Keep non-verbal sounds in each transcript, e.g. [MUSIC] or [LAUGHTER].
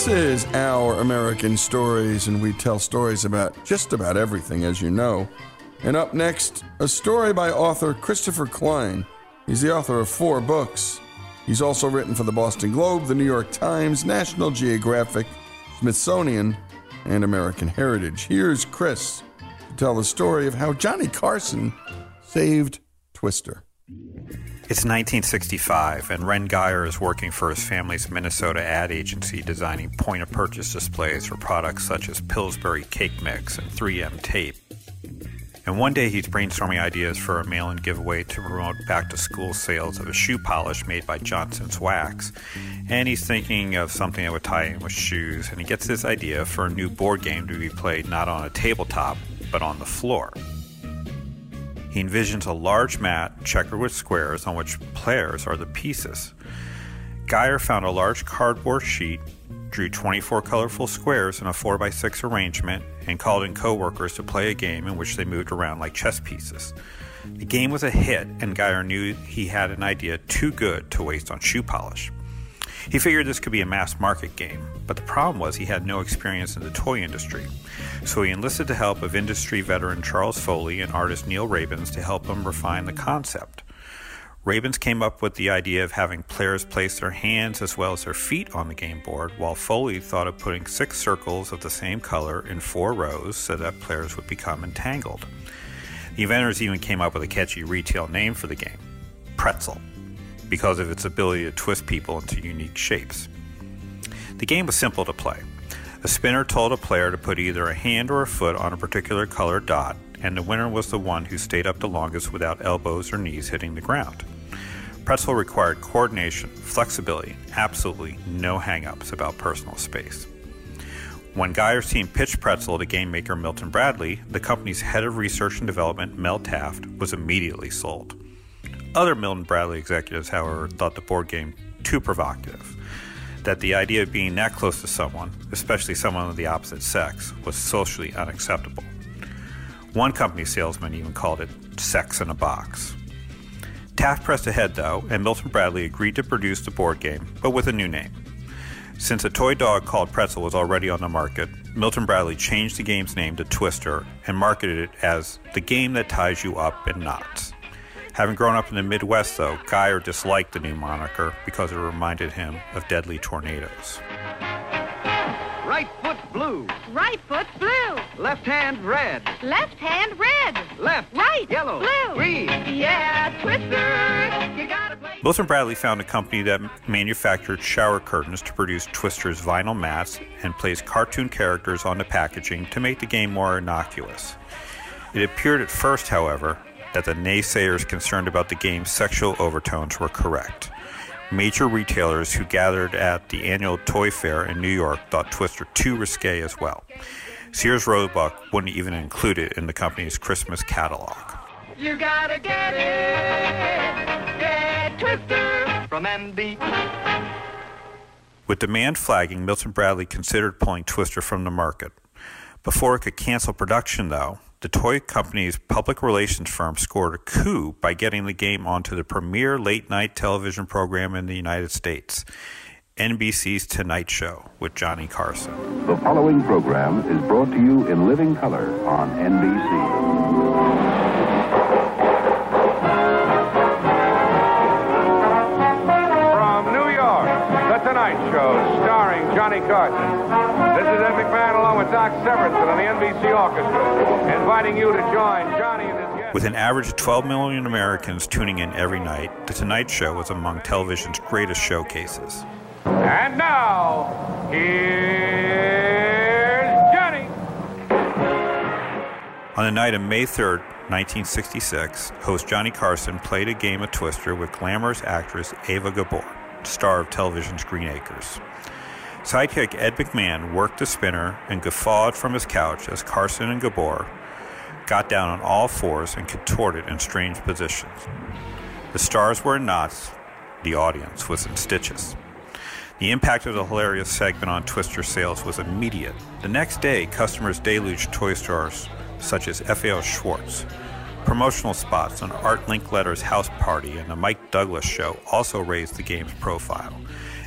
This is Our American Stories, and we tell stories about just about everything, as you know. And up next, a story by author Christopher Klein. He's the author of four books. He's also written for the Boston Globe, the New York Times, National Geographic, Smithsonian, and American Heritage. Here's Chris to tell the story of how Johnny Carson saved Twister. It's 1965, and Reyn Guyer is working for his family's Minnesota ad agency designing point of purchase displays for products such as Pillsbury cake mix and 3M tape. And one day he's brainstorming ideas for a mail in giveaway to promote back to school sales of a shoe polish made by Johnson's Wax. And he's thinking of something that would tie in with shoes, and he gets this idea for a new board game to be played not on a tabletop, but on the floor. He envisions a large mat checkered with squares on which players are the pieces. Guyer found a large cardboard sheet, drew 24 colorful squares in a 4x6 arrangement, and called in coworkers to play a game in which they moved around like chess pieces. The game was a hit, and Guyer knew he had an idea too good to waste on shoe polish. He figured this could be a mass market game, but the problem was he had no experience in the toy industry. So he enlisted the help of industry veteran Charles Foley and artist Neil Rabens to help him refine the concept. Rabens came up with the idea of having players place their hands as well as their feet on the game board, while Foley thought of putting six circles of the same color in four rows so that players would become entangled. The inventors even came up with a catchy retail name for the game Pretzel. because of its ability to twist people into unique shapes. The game was simple to play. A spinner told a player to put either a hand or a foot on a particular colored dot, and the winner was the one who stayed up the longest without elbows or knees hitting the ground. Pretzel required coordination, flexibility, absolutely no hang-ups about personal space. When Guyer's team pitched Pretzel to game maker Milton Bradley, the company's head of research and development, Mel Taft, was immediately sold. Other Milton Bradley executives, however, thought the board game too provocative, that the idea of being that close to someone, especially someone of the opposite sex, was socially unacceptable. One company salesman even called it sex in a box. Taft pressed ahead, though, and Milton Bradley agreed to produce the board game, but with a new name. Since a toy dog called Pretzel was already on the market, Milton Bradley changed the game's name to Twister and marketed it as the game that ties you up in knots. Having grown up in the Midwest, though, Guyer disliked the new moniker because it reminded him of deadly tornadoes. Right foot blue. Right foot blue. Left hand red. Left hand red. Left. Right. Yellow. Blue. Green. Yeah, Twister. You gotta play. Milton Bradley found a company that manufactured shower curtains to produce Twister's vinyl mats and placed cartoon characters on the packaging to make the game more innocuous. It appeared at first, however, that the naysayers concerned about the game's sexual overtones were correct. Major retailers who gathered at the annual Toy Fair in New York thought Twister too risque as well. Sears Roebuck wouldn't even include it in the company's Christmas catalog. You gotta get it. Get Twister from MB. With demand flagging, Milton Bradley considered pulling Twister from the market. Before it could cancel production, though, the toy company's public relations firm scored a coup by getting the game onto the premier late night television program in the United States, NBC's Tonight Show with Johnny Carson. The following program is brought to you in living color on NBC. From New York, The Tonight Show, starring Johnny Carson. This is Ed McMahon along with Doc Severinsen and the NBC Orchestra, inviting you to join Johnny and his guests. With an average of 12 million Americans tuning in every night, The Tonight Show was among television's greatest showcases. And now, here's Johnny. On the night of May 3rd, 1966, host Johnny Carson played a game of Twister with glamorous actress Eva Gabor, star of television's Green Acres. Sidekick Ed McMahon worked the spinner and guffawed from his couch as Carson and Gabor got down on all fours and contorted in strange positions. The stars were in knots, the audience was in stitches. The impact of the hilarious segment on Twister sales was immediate. The next day, customers deluged toy stores such as FAO Schwarz. Promotional spots on Art Linkletter's house party and the Mike Douglas show also raised the game's profile.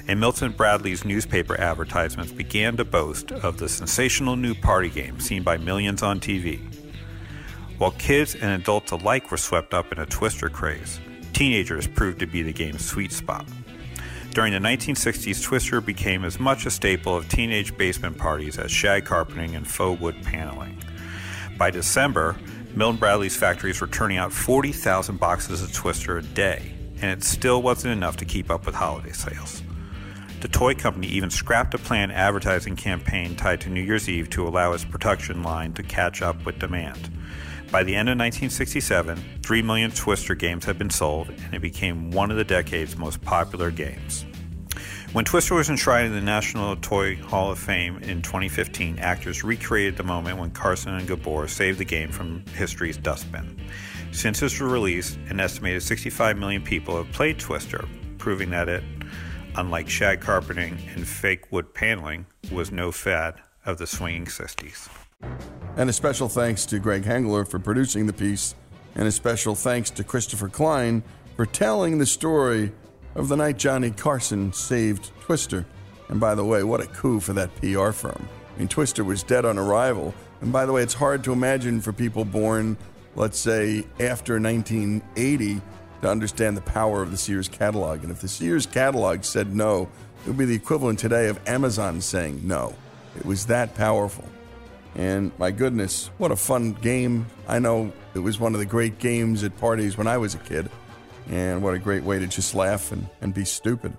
And Milton Bradley's newspaper advertisements began to boast of the sensational new party game seen by millions on TV. While kids and adults alike were swept up in a Twister craze, teenagers proved to be the game's sweet spot. During the 1960s, Twister became as much a staple of teenage basement parties as shag carpeting and faux wood paneling. By December, Milton Bradley's factories were turning out 40,000 boxes of Twister a day, and it still wasn't enough to keep up with holiday sales. The toy company even scrapped a planned advertising campaign tied to New Year's Eve to allow its production line to catch up with demand. By the end of 1967, 3 million Twister games had been sold, and it became one of the decade's most popular games. When Twister was enshrined in the National Toy Hall of Fame in 2015, actors recreated the moment when Carson and Gabor saved the game from history's dustbin. Since its release, an estimated 65 million people have played Twister, proving that it, unlike shag carpeting and fake wood paneling, was no fad of the swinging 60s. And a special thanks to Greg Hengler for producing the piece, and a special thanks to Christopher Klein for telling the story of the night Johnny Carson saved Twister. And by the way, what a coup for that PR firm. I mean, Twister was dead on arrival. And by the way, it's hard to imagine for people born, let's say, after 1980 to understand the power of the Sears catalog. And if the Sears catalog said no, it would be the equivalent today of Amazon saying no. It was that powerful. And my goodness, what a fun game. I know it was one of the great games at parties when I was a kid. And what a great way to just laugh and, and be stupid.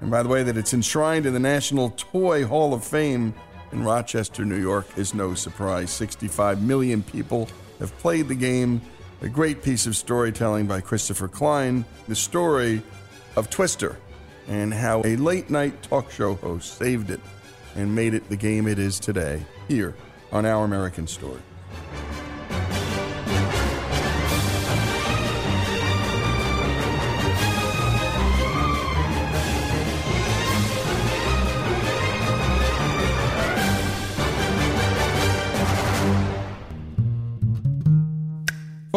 And by the way, that it's enshrined in the National Toy Hall of Fame in Rochester, New York, is no surprise. 65 million people have played the game. A great piece of storytelling by Christopher Klein, the story of Twister, and how a late night talk show host saved it and made it the game it is today, here on Our American Story.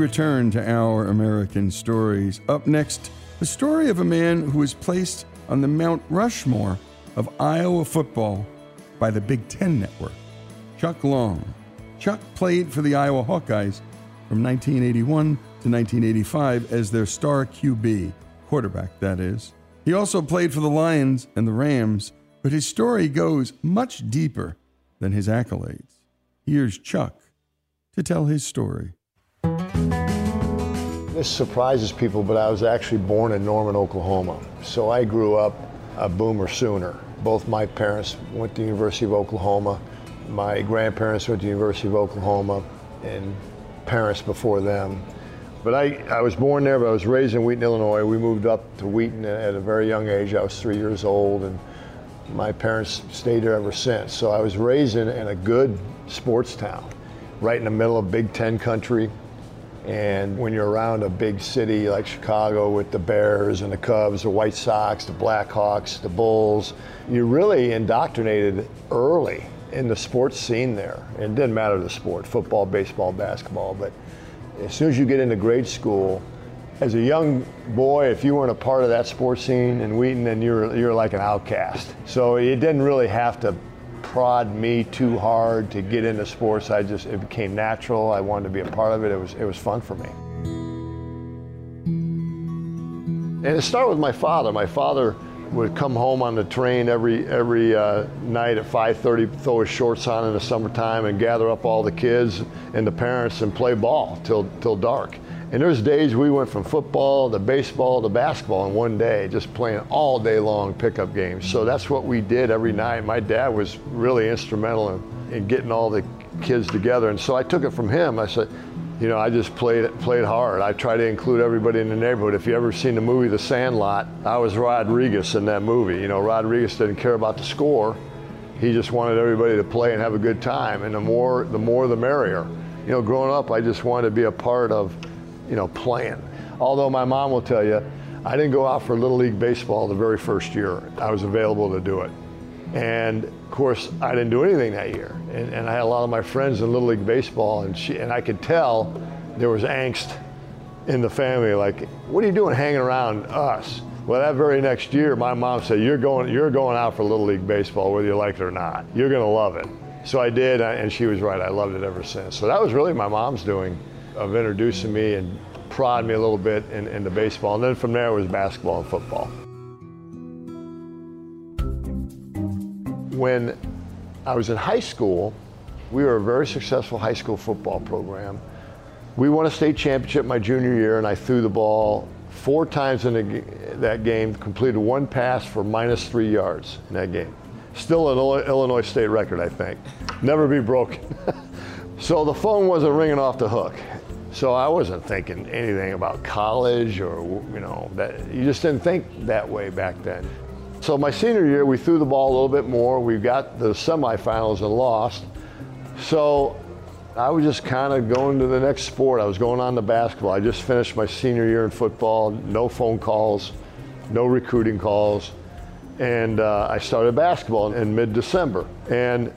return to our American stories. Up next, the story of a man who was placed on the Mount Rushmore of Iowa football by the Big Ten Network. Chuck Long. Chuck played for the Iowa Hawkeyes from 1981 to 1985 as their star QB, quarterback, that is. He also played for the Lions and the Rams, but his story goes much deeper than his accolades. Here's Chuck to tell his story. This surprises people, but I was actually born in Norman, Oklahoma. So I grew up a boomer sooner. Both my parents went to the University of Oklahoma. My grandparents went to the University of Oklahoma, and parents before them. But I, I was born there, but I was raised in Wheaton, Illinois. We moved up to Wheaton at a very young age. I was three years old, and my parents stayed there ever since. So I was raised in, in a good sports town, right in the middle of Big Ten country. And when you're around a big city like Chicago with the Bears and the Cubs, the White Sox, the Blackhawks, the Bulls, you're really indoctrinated early in the sports scene there. It didn't matter the sport, football, baseball, basketball, but as soon as you get into grade school, as a young boy, if you weren't a part of that sports scene in Wheaton, then you're you're like an outcast. So it didn't really have to prod me too hard to get into sports. I just it became natural. I wanted to be a part of it. It was it was fun for me. And it started with my father. My father would come home on the train every every uh, night at 5:30, throw his shorts on in the summertime, and gather up all the kids and the parents and play ball till till dark. And there's days we went from football to baseball to basketball in one day, just playing all day long pickup games. So that's what we did every night. My dad was really instrumental in, in getting all the kids together. And so I took it from him. I said, you know, I just played played hard. I try to include everybody in the neighborhood. If you ever seen the movie The Sandlot, I was Rodriguez in that movie. You know, Rodriguez didn't care about the score. He just wanted everybody to play and have a good time. And the more the more the merrier. You know, growing up, I just wanted to be a part of you know, playing. Although my mom will tell you, I didn't go out for Little League Baseball the very first year. I was available to do it. And of course, I didn't do anything that year. And, and I had a lot of my friends in Little League Baseball, and, she, and I could tell there was angst in the family like, what are you doing hanging around us? Well, that very next year, my mom said, you're going, you're going out for Little League Baseball, whether you like it or not. You're going to love it. So I did, uh, and she was right. I loved it ever since. So that was really my mom's doing of introducing me and prodding me a little bit in, into baseball. And then from there it was basketball and football. When I was in high school, we were a very successful high school football program. We won a state championship my junior year, and I threw the ball four times in the, that game, completed one pass for minus three yards in that game. Still an Illinois state record, I think. Never be broken. [LAUGHS] so the phone wasn't ringing off the hook. So I wasn't thinking anything about college or, you know, that you just didn't think that way back then. So my senior year, we threw the ball a little bit more. We got the semifinals and lost. So I was just kind of going to the next sport. I was going on to basketball. I just finished my senior year in football, no phone calls, no recruiting calls. and uh, I started basketball in mid December. And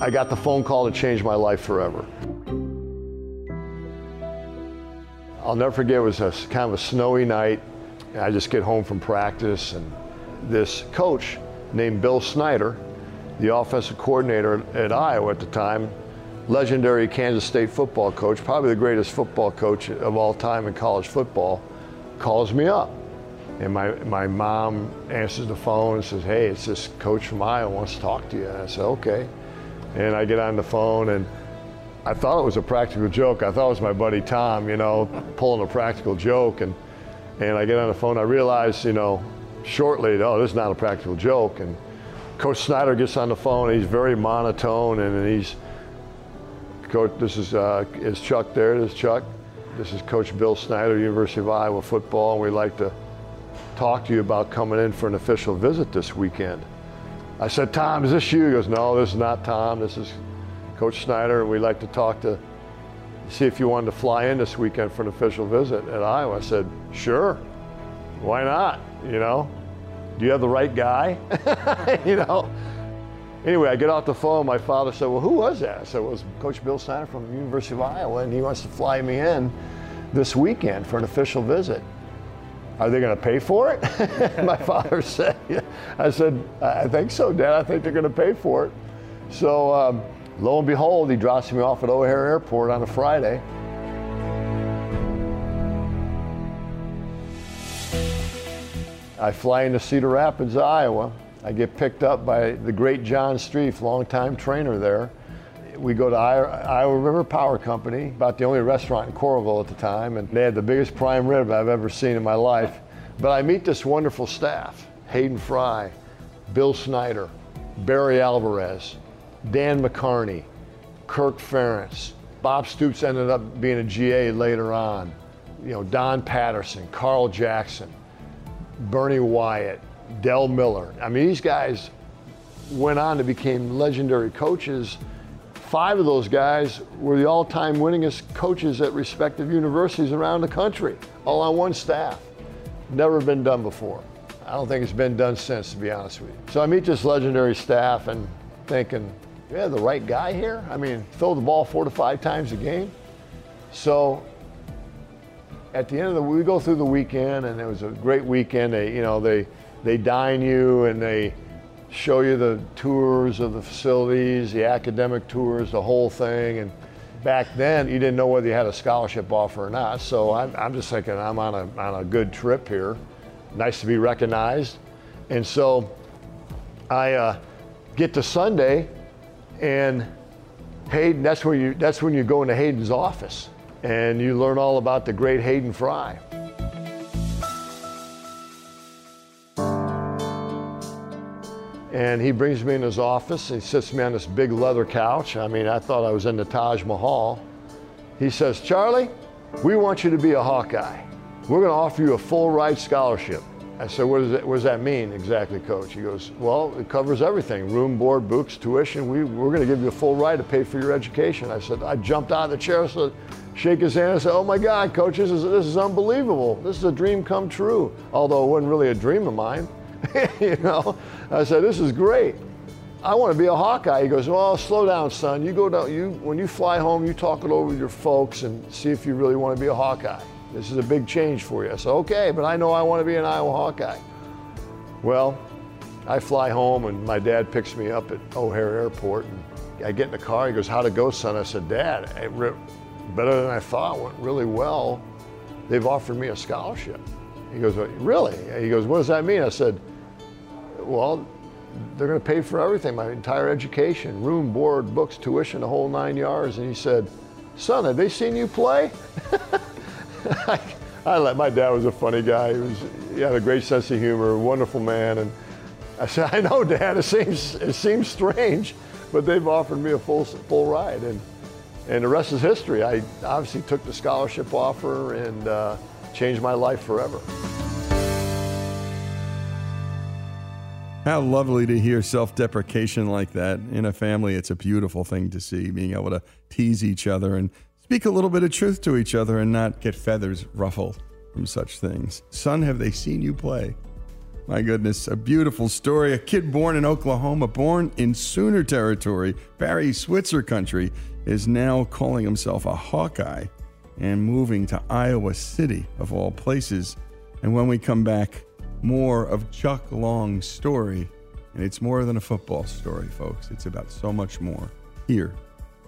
I got the phone call to change my life forever. I'll never forget, it was a kind of a snowy night. I just get home from practice, and this coach named Bill Snyder, the offensive coordinator at Iowa at the time, legendary Kansas State football coach, probably the greatest football coach of all time in college football, calls me up. And my, my mom answers the phone and says, Hey, it's this coach from Iowa wants to talk to you. And I said, Okay. And I get on the phone and I thought it was a practical joke. I thought it was my buddy Tom, you know, pulling a practical joke. And, and I get on the phone. I realize, you know, shortly, oh, this is not a practical joke. And Coach Snyder gets on the phone. He's very monotone, and he's, Coach, this is, uh, is Chuck there. This is Chuck. This is Coach Bill Snyder, University of Iowa football, and we'd like to talk to you about coming in for an official visit this weekend. I said, Tom, is this you? He goes, no, this is not Tom. This is Coach Snyder, and we'd like to talk to, see if you wanted to fly in this weekend for an official visit at Iowa. I said, sure, why not? You know, do you have the right guy? [LAUGHS] you know. Anyway, I get off the phone. My father said, "Well, who was that?" I said, "It was Coach Bill Snyder from the University of Iowa, and he wants to fly me in this weekend for an official visit." Are they going to pay for it? [LAUGHS] My father said, yeah. [LAUGHS] I said, I think so, Dad. I think they're going to pay for it. So um, lo and behold, he drops me off at O'Hare Airport on a Friday. I fly into Cedar Rapids, Iowa. I get picked up by the great John Streif, longtime trainer there. We go to Iowa River Power Company, about the only restaurant in Coralville at the time, and they had the biggest prime rib I've ever seen in my life. But I meet this wonderful staff Hayden Fry, Bill Snyder, Barry Alvarez, Dan McCarney, Kirk Ferentz. Bob Stoops ended up being a GA later on. You know, Don Patterson, Carl Jackson, Bernie Wyatt, Del Miller. I mean, these guys went on to become legendary coaches. Five of those guys were the all-time winningest coaches at respective universities around the country, all on one staff. Never been done before. I don't think it's been done since, to be honest with you. So I meet this legendary staff and thinking, yeah, the right guy here? I mean, throw the ball four to five times a game. So at the end of the we go through the weekend and it was a great weekend. They you know they they dine you and they show you the tours of the facilities the academic tours the whole thing. And back then you didn't know whether you had a scholarship offer or not. So i'm, I'm just thinking i'm on a, on a good trip here. Nice to be recognized. And so i uh, get to sunday and hayden that's where you that's when you go into hayden's office and you learn all about the great Hayden Fry. And he brings me in his office. He sits me on this big leather couch. I mean, I thought I was in the Taj Mahal. He says, Charlie, we want you to be a Hawkeye. We're going to offer you a full ride scholarship. I said, what does, that, what does that mean exactly, coach? He goes, well, it covers everything room, board, books, tuition. We, we're going to give you a full ride to pay for your education. I said, I jumped out of the chair, said, shake his hand and say, oh my God, coach, this is, this is unbelievable. This is a dream come true. Although it wasn't really a dream of mine. [LAUGHS] you know, I said, this is great. I want to be a Hawkeye. He goes, well, slow down, son. You go down, you, when you fly home, you talk it over with your folks and see if you really want to be a Hawkeye. This is a big change for you. I said, okay, but I know I want to be an Iowa Hawkeye. Well, I fly home and my dad picks me up at O'Hare Airport and I get in the car. He goes, how'd it go, son? I said, Dad, it better than I thought, went really well. They've offered me a scholarship. He goes, really? He goes, what does that mean? I said, well, they're going to pay for everything, my entire education, room, board, books, tuition, the whole nine yards. And he said, son, have they seen you play? [LAUGHS] I, let, my dad was a funny guy. He, was, he had a great sense of humor, a wonderful man. And I said, I know, Dad, it seems, it seems strange, but they've offered me a full, full ride. And and the rest is history. I obviously took the scholarship offer and uh, changed my life forever. How lovely to hear self deprecation like that in a family. It's a beautiful thing to see, being able to tease each other and speak a little bit of truth to each other and not get feathers ruffled from such things. Son, have they seen you play? My goodness, a beautiful story. A kid born in Oklahoma, born in Sooner territory, Barry Switzer country, is now calling himself a Hawkeye and moving to Iowa City, of all places. And when we come back, more of Chuck Long's story. And it's more than a football story, folks. It's about so much more here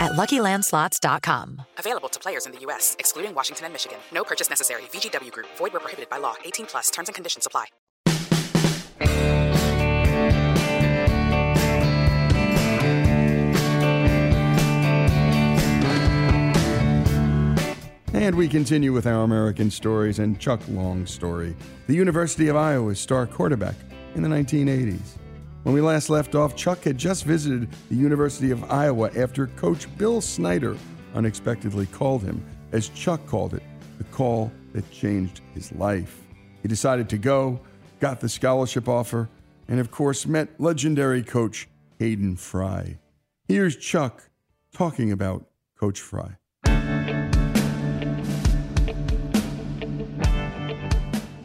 at LuckyLandSlots.com. Available to players in the U.S., excluding Washington and Michigan. No purchase necessary. VGW Group. Void where prohibited by law. 18 plus. Terms and conditions apply. And we continue with our American stories and Chuck Long's story, the University of Iowa's star quarterback in the 1980s. When we last left off, Chuck had just visited the University of Iowa after Coach Bill Snyder unexpectedly called him, as Chuck called it, the call that changed his life. He decided to go, got the scholarship offer, and of course met legendary coach Hayden Fry. Here's Chuck talking about Coach Fry.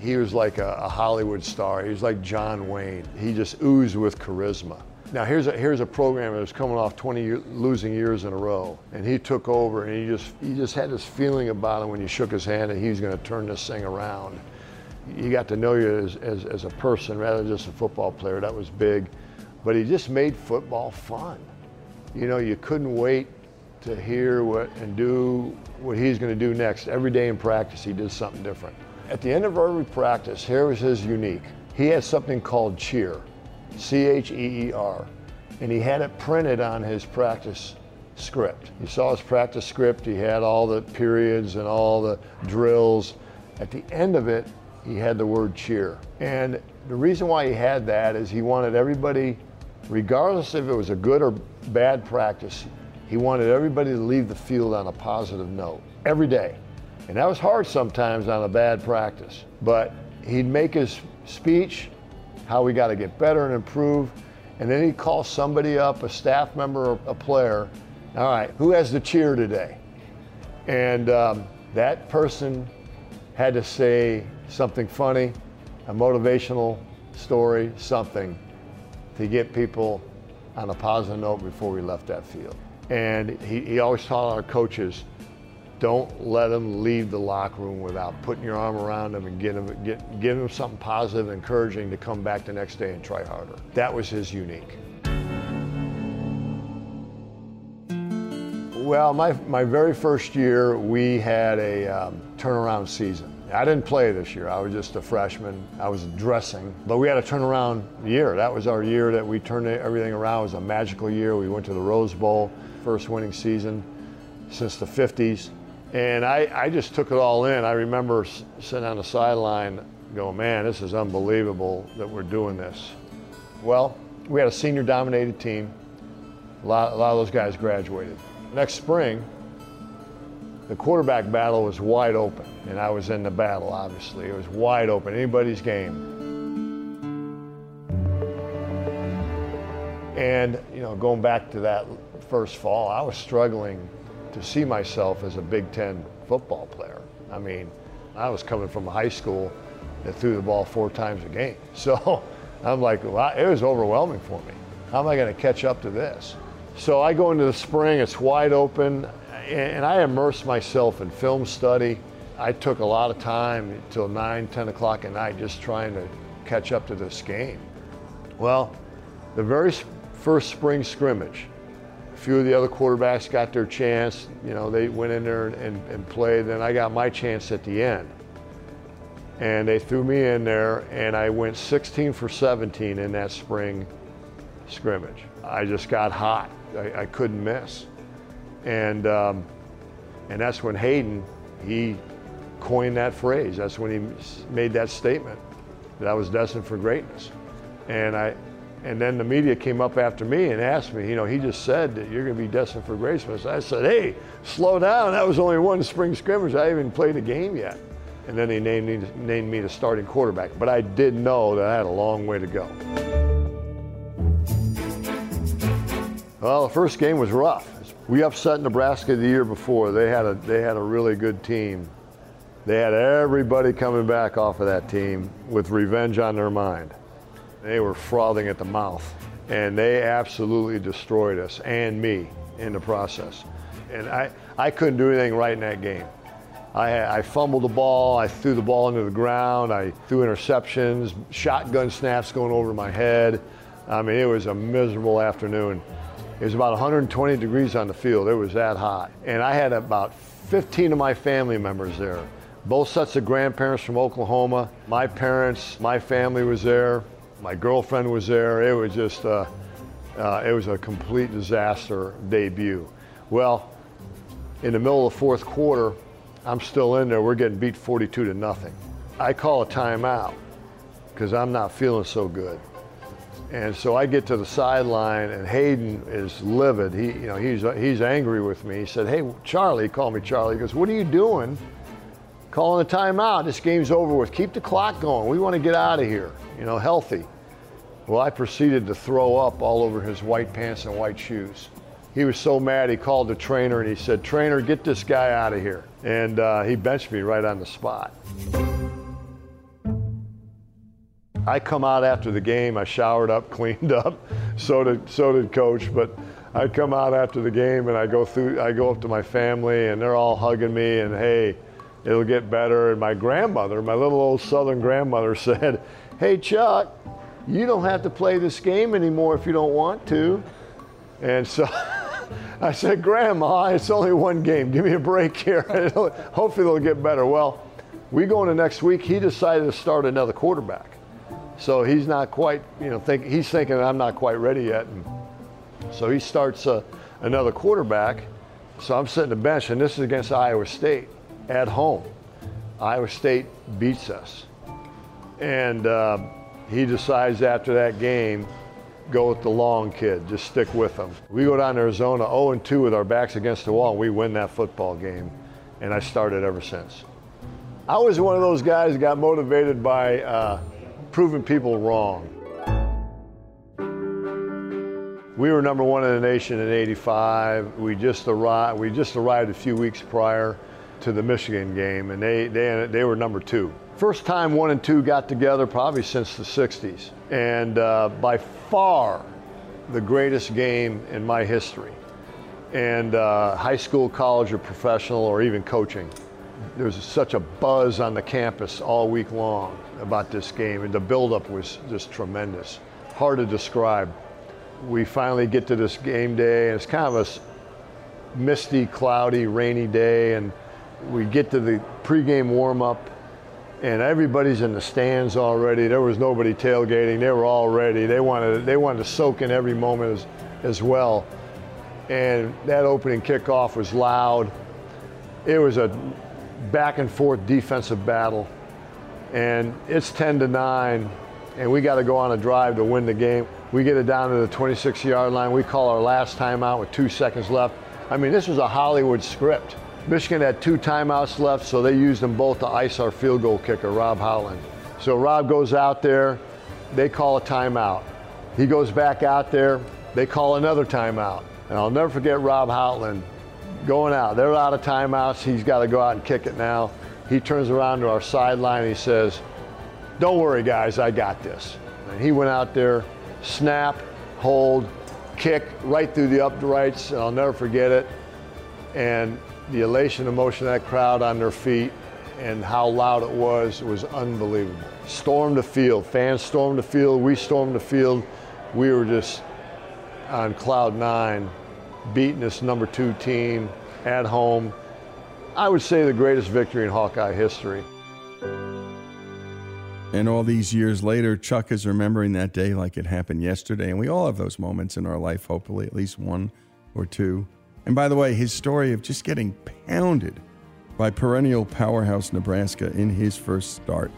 He was like a, a, Hollywood star. He was like John Wayne. He just oozed with charisma. Now here's a, here's a program that was coming off 20 year, losing years in a row, and he took over, and he just he just had this feeling about him when you shook his hand that he was going to turn this thing around. He got to know you as, as, as a person rather than just a football player. That was big, but he just made football fun. You know, you couldn't wait to hear what and do what he's going to do next. Every day in practice, he did something different. At the end of every practice, here was his unique. He had something called cheer, C H E E R, and he had it printed on his practice script. You saw his practice script, he had all the periods and all the drills. At the end of it, he had the word cheer. And the reason why he had that is he wanted everybody, regardless if it was a good or bad practice, he wanted everybody to leave the field on a positive note every day. And that was hard sometimes on a bad practice. But he'd make his speech, how we got to get better and improve. And then he'd call somebody up, a staff member or a player. All right, who has the cheer today? And um, that person had to say something funny, a motivational story, something to get people on a positive note before we left that field. And he, he always taught our coaches don't let them leave the locker room without putting your arm around them and getting them, get, give them something positive, encouraging to come back the next day and try harder. That was his unique. Well, my, my very first year, we had a um, turnaround season. I didn't play this year. I was just a freshman. I was dressing, but we had a turnaround year. That was our year that we turned everything around. It was a magical year. We went to the Rose Bowl, first winning season since the 50s. And I, I just took it all in. I remember sitting on the sideline going, man, this is unbelievable that we're doing this. Well, we had a senior dominated team. A lot, a lot of those guys graduated. Next spring, the quarterback battle was wide open, and I was in the battle, obviously. It was wide open, anybody's game. And, you know, going back to that first fall, I was struggling to see myself as a Big Ten football player. I mean, I was coming from a high school that threw the ball four times a game. [LAUGHS] So I'm like, well, it was overwhelming for me. How am I going to catch up to this? So I go into the spring, it's wide open, and I immerse myself in film study. I took a lot of time until 9, 10 o'clock at night just trying to catch up to this game. Well, the very first spring scrimmage, few of the other quarterbacks got their chance. You know, they went in there and, and, and played. Then I got my chance at the end. And they threw me in there, and I went 16 for 17 in that spring scrimmage. I just got hot. I, I couldn't miss. And, um, and that's when Hayden, he coined that phrase. That's when he made that statement that I was destined for greatness. And I, and then the media came up after me and asked me, you know, he just said that you're going to be destined for greatness. I said, hey, slow down. That was only one spring scrimmage. I haven't played a game yet. And then he named me, named me the starting quarterback. But I did know that I had a long way to go. Well, the first game was rough. We upset Nebraska the year before. They had a, they had a really good team. They had everybody coming back off of that team with revenge on their mind. They were frothing at the mouth, and they absolutely destroyed us and me in the process. And I, I couldn't do anything right in that game. I, I fumbled the ball, I threw the ball into the ground, I threw interceptions, shotgun snaps going over my head. I mean, it was a miserable afternoon. It was about 120 degrees on the field. It was that hot. And I had about 15 of my family members there. Both sets of grandparents from Oklahoma. My parents, my family was there. My girlfriend was there. It was just, uh, uh, it was a complete disaster debut. Well, in the middle of the fourth quarter, I'm still in there. We're getting beat 42 to nothing. I call a timeout because I'm not feeling so good. And so I get to the sideline, and Hayden is livid. He, you know, he's he's angry with me. He said, "Hey, Charlie," call me Charlie. He goes, "What are you doing? Calling a timeout. This game's over with. Keep the clock going. We want to get out of here. You know, healthy." Well, I proceeded to throw up all over his white pants and white shoes. He was so mad, he called the trainer and he said, Trainer, get this guy out of here. And uh, he benched me right on the spot. I come out after the game, I showered up, [LAUGHS] cleaned up, so did, so did coach, but I come out after the game and I go through, I go up to my family and they're all hugging me and hey, it'll get better. And my grandmother, my little old southern grandmother [LAUGHS] said, hey Chuck, you don't have to play this game anymore if you don't want to. And so [LAUGHS] I said, Grandma, it's only one game. Give me a break here. [LAUGHS] Hopefully they'll get better. Well, we go into next week. He decided to start another quarterback. So he's not quite, you know, think, he's thinking I'm not quite ready yet. And so he starts uh, another quarterback. So I'm sitting the bench, and this is against Iowa State at home. Iowa State beats us. And uh, he decides after that game, go with the long kid, just stick with him. We go down to Arizona 0 2 with our backs against the wall, and we win that football game. And I started ever since. I was one of those guys that got motivated by uh, proving people wrong. We were number one in the nation in 85. We just arrived, we just arrived a few weeks prior to the Michigan game, and they, they, they were number two. First time one and two got together probably since the 60s. And uh, by far the greatest game in my history. And uh, high school, college, or professional, or even coaching. There was such a buzz on the campus all week long about this game, and the buildup was just tremendous. Hard to describe. We finally get to this game day, and it's kind of a misty, cloudy, rainy day, and we get to the pregame warm-up, and everybody's in the stands already. There was nobody tailgating. They were all ready. They wanted they wanted to soak in every moment as, as well. And that opening kickoff was loud. It was a back and forth defensive battle. And it's 10 to 9, and we got to go on a drive to win the game. We get it down to the 26 yard line. We call our last timeout with two seconds left. I mean, this was a Hollywood script. Michigan had two timeouts left, so they used them both to ice our field goal kicker, Rob Houghtlin. So Rob goes out there, they call a timeout. He goes back out there, they call another timeout. And I'll never forget Rob Houghtlin going out. They're out of timeouts. He's got to go out and kick it now. He turns around to our sideline he says, Don't worry, guys, I got this. And he went out there, snap, hold, kick right through the uprights, and I'll never forget it. And the elation, emotion of that crowd on their feet and how loud it was was unbelievable. Stormed the field, fans stormed the field, we stormed the field. We were just on cloud nine, beating this number two team at home. I would say the greatest victory in Hawkeye history. And all these years later, Chuck is remembering that day like it happened yesterday. And we all have those moments in our life, hopefully, at least one or two. And by the way, his story of just getting pounded by perennial powerhouse Nebraska in his first start.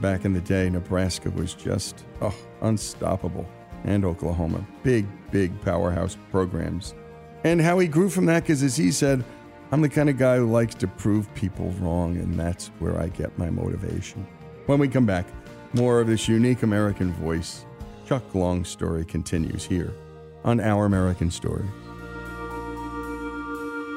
Back in the day, Nebraska was just oh, unstoppable. And Oklahoma. Big, big powerhouse programs. And how he grew from that, because as he said, I'm the kind of guy who likes to prove people wrong, and that's where I get my motivation. When we come back, more of this unique American voice. Chuck Long's story continues here on Our American Story.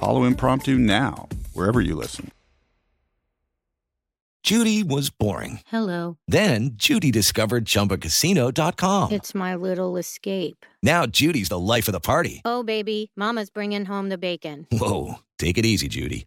Follow Impromptu now, wherever you listen. Judy was boring. Hello. Then Judy discovered ChumbaCasino.com. It's my little escape. Now Judy's the life of the party. Oh, baby, Mama's bringing home the bacon. Whoa, take it easy, Judy.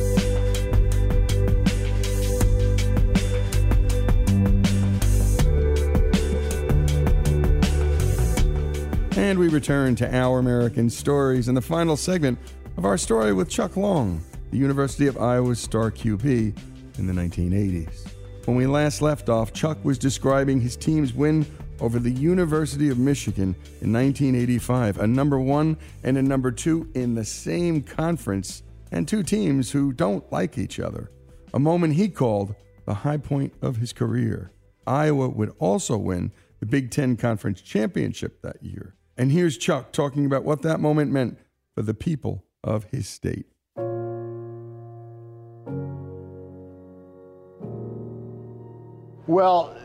And we return to Our American Stories in the final segment of our story with Chuck Long, the University of Iowa's star QB in the 1980s. When we last left off, Chuck was describing his team's win over the University of Michigan in 1985, a number one and a number two in the same conference, and two teams who don't like each other. A moment he called the high point of his career. Iowa would also win the Big Ten Conference Championship that year. And here's Chuck talking about what that moment meant for the people of his state. Well,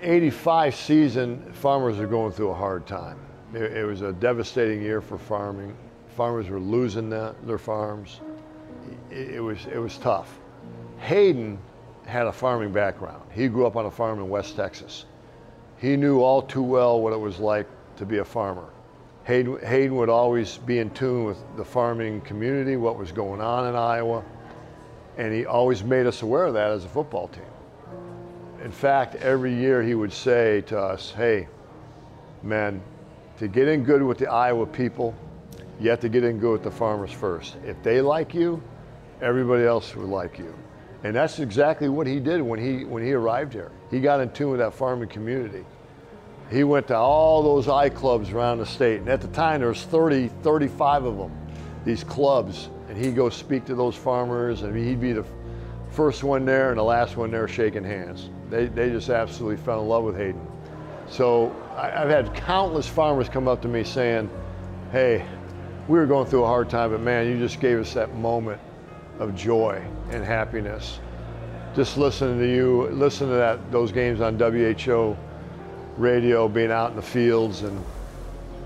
85 season, farmers are going through a hard time. It, it was a devastating year for farming. Farmers were losing the, their farms. It, it, was, it was tough. Hayden had a farming background. He grew up on a farm in West Texas. He knew all too well what it was like to be a farmer. Hayden, Hayden would always be in tune with the farming community, what was going on in Iowa, and he always made us aware of that as a football team. In fact, every year he would say to us, hey, man, to get in good with the Iowa people, you have to get in good with the farmers first. If they like you, everybody else will like you. And that's exactly what he did when he, when he arrived here. He got in tune with that farming community. He went to all those I clubs around the state. And at the time, there was 30, 35 of them, these clubs. And he'd go speak to those farmers, and he'd be the first one there and the last one there shaking hands. They, they just absolutely fell in love with Hayden. So I, I've had countless farmers come up to me saying, hey, we were going through a hard time, but man, you just gave us that moment of joy and happiness. Just listening to you, listening to that those games on WHO radio, being out in the fields, and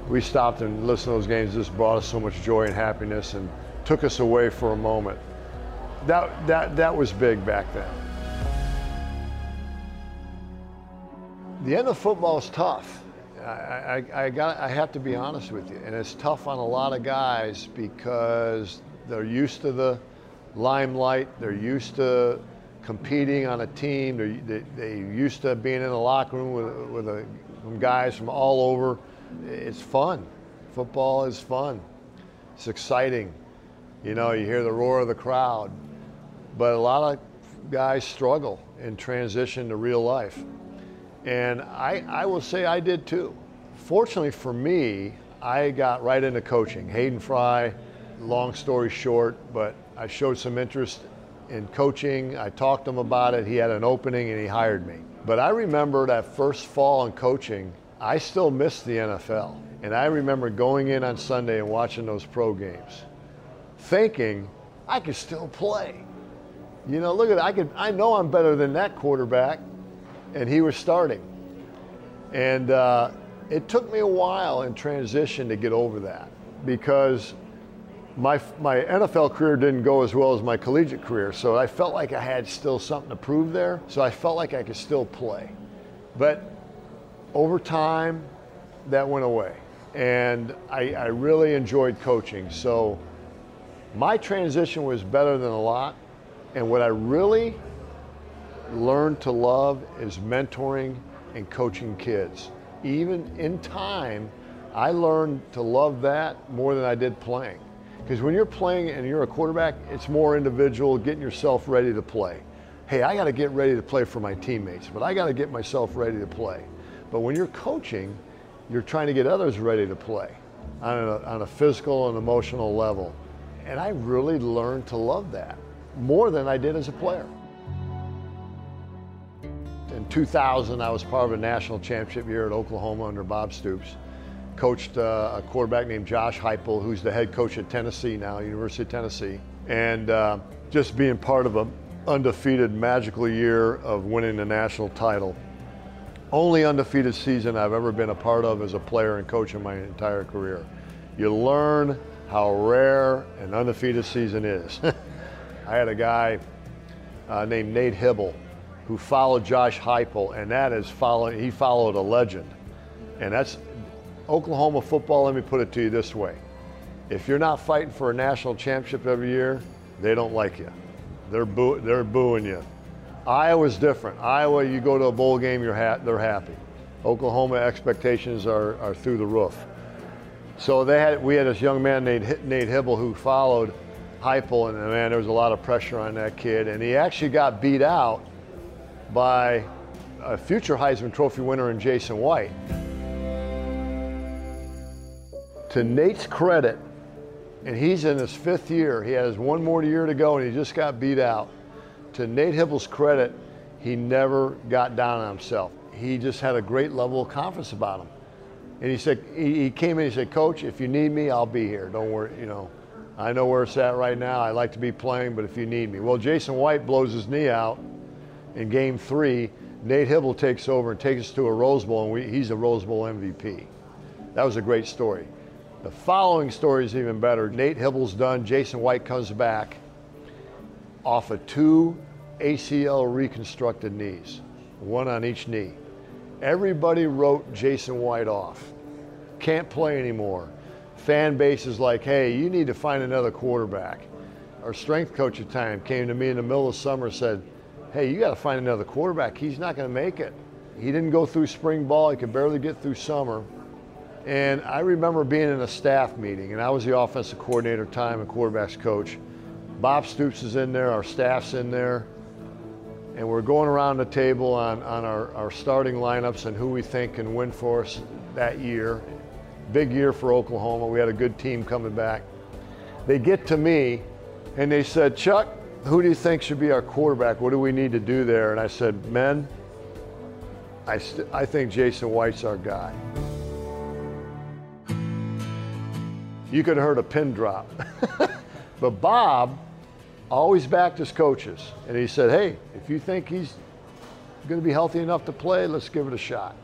we stopped and listened to those games. Just brought us so much joy and happiness, and took us away for a moment. That that that was big back then. The end of football is tough. I, I, I, got, I have to be honest with you. And it's tough on a lot of guys because they're used to the limelight, they're used to competing on a team, they're, they, they're used to being in the locker room with, with a, guys from all over. It's fun. Football is fun. It's exciting. You know, you hear the roar of the crowd. But a lot of guys struggle in transition to real life. And I, I will say I did too. Fortunately for me, I got right into coaching. Hayden Fry, long story short, but I showed some interest in coaching. I talked to him about it. He had an opening and he hired me. But I remember that first fall in coaching, I still missed the NFL. And I remember going in on Sunday and watching those pro games, thinking I could still play. You know, look at. I could. I know I'm better than that quarterback and he was starting. And uh, it took me a while in transition to get over that because my, my NFL career didn't go as well as my collegiate career. So I felt like I had still something to prove there. So I felt like I could still play. But over time, that went away. And I, I really enjoyed coaching. So my transition was better than a lot. And what I really learned to love is mentoring and coaching kids. Even in time, I learned to love that more than I did playing. Because when you're playing and you're a quarterback, it's more individual, getting yourself ready to play. Hey, I got to get ready to play for my teammates, but I got to get myself ready to play. But when you're coaching, you're trying to get others ready to play on a, on a physical and emotional level. And I really learned to love that more than I did as a player. In 2000, I was part of a national championship year at Oklahoma under Bob Stoops. Coached uh, a quarterback named Josh Heupel, who's the head coach at Tennessee now, University of Tennessee. And uh, just being part of an undefeated magical year of winning the national title. Only undefeated season I've ever been a part of as a player and coach in my entire career. You learn how rare an undefeated season is. [LAUGHS] I had a guy uh, named Nate Hybl who followed Josh Heupel, and that is following. He followed a legend, and that's Oklahoma football. Let me put it to you this way: if you're not fighting for a national championship every year, they don't like you. They're boo- they're booing you. Iowa's different. Iowa, you go to a bowl game, you're ha- they're happy. Oklahoma expectations are, are through the roof. So they had we had this young man named Nate Hybl who followed Heupel, and man, there was a lot of pressure on that kid, and he actually got beat out by a future Heisman Trophy winner in Jason White. To Nate's credit, and he's in his fifth year, he has one more year to go and he just got beat out. To Nate Hybl's credit, he never got down on himself. He just had a great level of confidence about him. And he said, he came in, he said, Coach, if you need me, I'll be here. Don't worry, you know. I know where it's at right now. I like to be playing, but if you need me. Well, Jason White blows his knee out in game three, Nate Hybl takes over and takes us to a Rose Bowl, and we, he's a Rose Bowl MVP. That was a great story. The following story is even better. Nate Hybl's done. Jason White comes back off of two ACL reconstructed knees, one on each knee. Everybody wrote Jason White off. Can't play anymore. Fan base is like, hey, you need to find another quarterback. Our strength coach at the time came to me in the middle of summer said, hey, you got to find another quarterback. He's not going to make it. He didn't go through spring ball. He could barely get through summer. And I remember being in a staff meeting, and I was the offensive coordinator time and quarterbacks coach. Bob Stoops is in there, our staff's in there, and we're going around the table on, on our, our starting lineups and who we think can win for us that year. Big year for Oklahoma. We had a good team coming back. They get to me, and they said, Chuck, who do you think should be our quarterback? What do we need to do there? And I said, men, I, I think Jason White's our guy. You could have heard a pin drop. [LAUGHS] but Bob always backed his coaches. And he said, hey, if you think he's going to be healthy enough to play, let's give it a shot.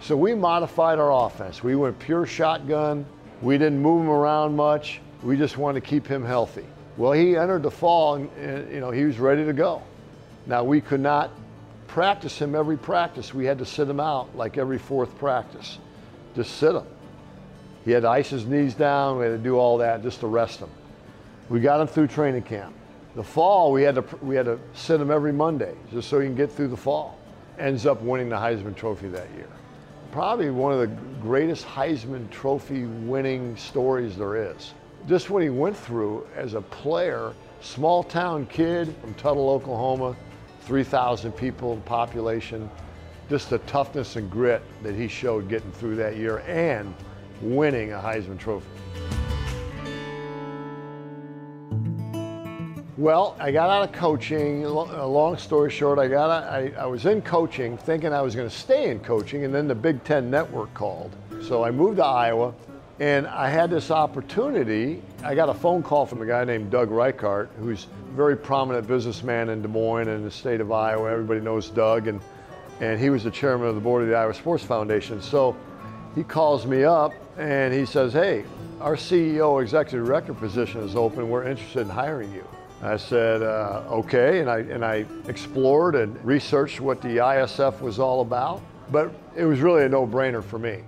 So we modified our offense. We went pure shotgun. We didn't move him around much. We just wanted to keep him healthy. Well, he entered the fall and, and you know he was ready to go. Now we could not practice him every practice. We had to sit him out like every fourth practice. Just sit him. He had to ice his knees down. We had to do all that just to rest him. We got him through training camp. The fall, we had to we had to sit him every Monday just so he can get through the fall. Ends up winning the Heisman Trophy that year. Probably one of the greatest Heisman Trophy winning stories there is. Just what he went through as a player, small town kid from Tuttle, Oklahoma, 3,000 people in population, just the toughness and grit that he showed getting through that year and winning a Heisman Trophy. Well, I got out of coaching. A uh, long story short, I got out, I, I was in coaching, thinking I was going to stay in coaching, and then the Big Ten Network called. So I moved to Iowa, and I had this opportunity. I got a phone call from a guy named Doug Reichardt, who's a very prominent businessman in Des Moines and the state of Iowa. Everybody knows Doug, and and he was the chairman of the board of the Iowa Sports Foundation. So he calls me up and he says, "Hey, our CEO executive director position is open. We're interested in hiring you." I said, uh, okay, and I, and I explored and researched what the ISF was all about, but it was really a no-brainer for me.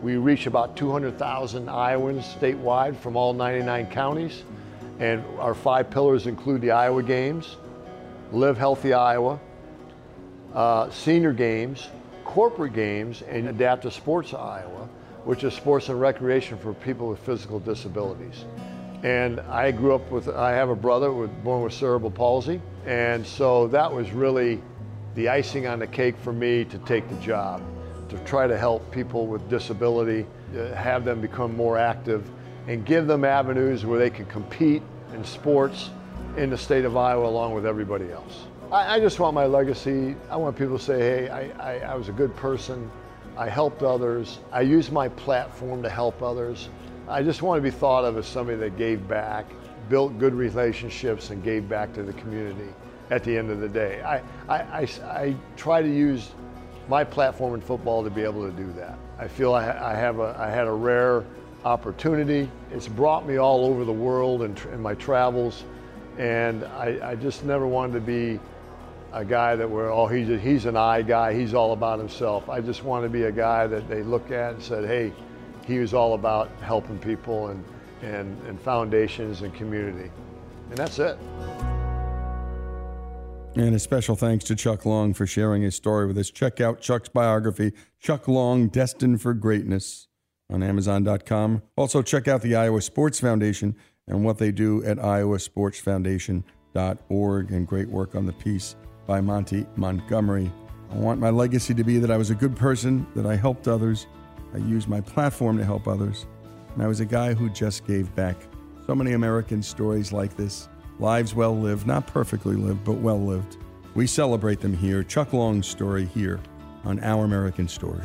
We reach about 200,000 Iowans statewide from all 99 counties, and our five pillars include the Iowa Games, Live Healthy Iowa, uh, Senior Games, Corporate Games, and Adaptive Sports Iowa, which is sports and recreation for people with physical disabilities. And I grew up with, I have a brother with, born with cerebral palsy. And so that was really the icing on the cake for me to take the job, to try to help people with disability, uh, have them become more active, and give them avenues where they can compete in sports in the state of Iowa along with everybody else. I, I just want my legacy. I want people to say, hey, I, I, I was a good person. I helped others. I used my platform to help others. I just want to be thought of as somebody that gave back, built good relationships, and gave back to the community at the end of the day. I, I, I, I try to use my platform in football to be able to do that. I feel I, I, have a, I had a rare opportunity. It's brought me all over the world in, in my travels, and I, I just never wanted to be a guy that were, oh, he's, a, he's an I guy, he's all about himself. I just want to be a guy that they look at and said, hey, he was all about helping people and, and, and foundations and community. And that's it. And a special thanks to Chuck Long for sharing his story with us. Check out Chuck's biography, Chuck Long, Destined for Greatness, on Amazon.com. Also, check out the Iowa Sports Foundation and what they do at iowasportsfoundation.org. And great work on the piece by Monty Montgomery. I want my legacy to be that I was a good person, that I helped others, I used my platform to help others, and I was a guy who just gave back. So many American stories like this, lives well lived, not perfectly lived, but well lived. We celebrate them here. Chuck Long's story here on Our American Stories.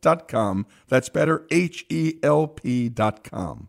Dot com, that's better, H E L P.com.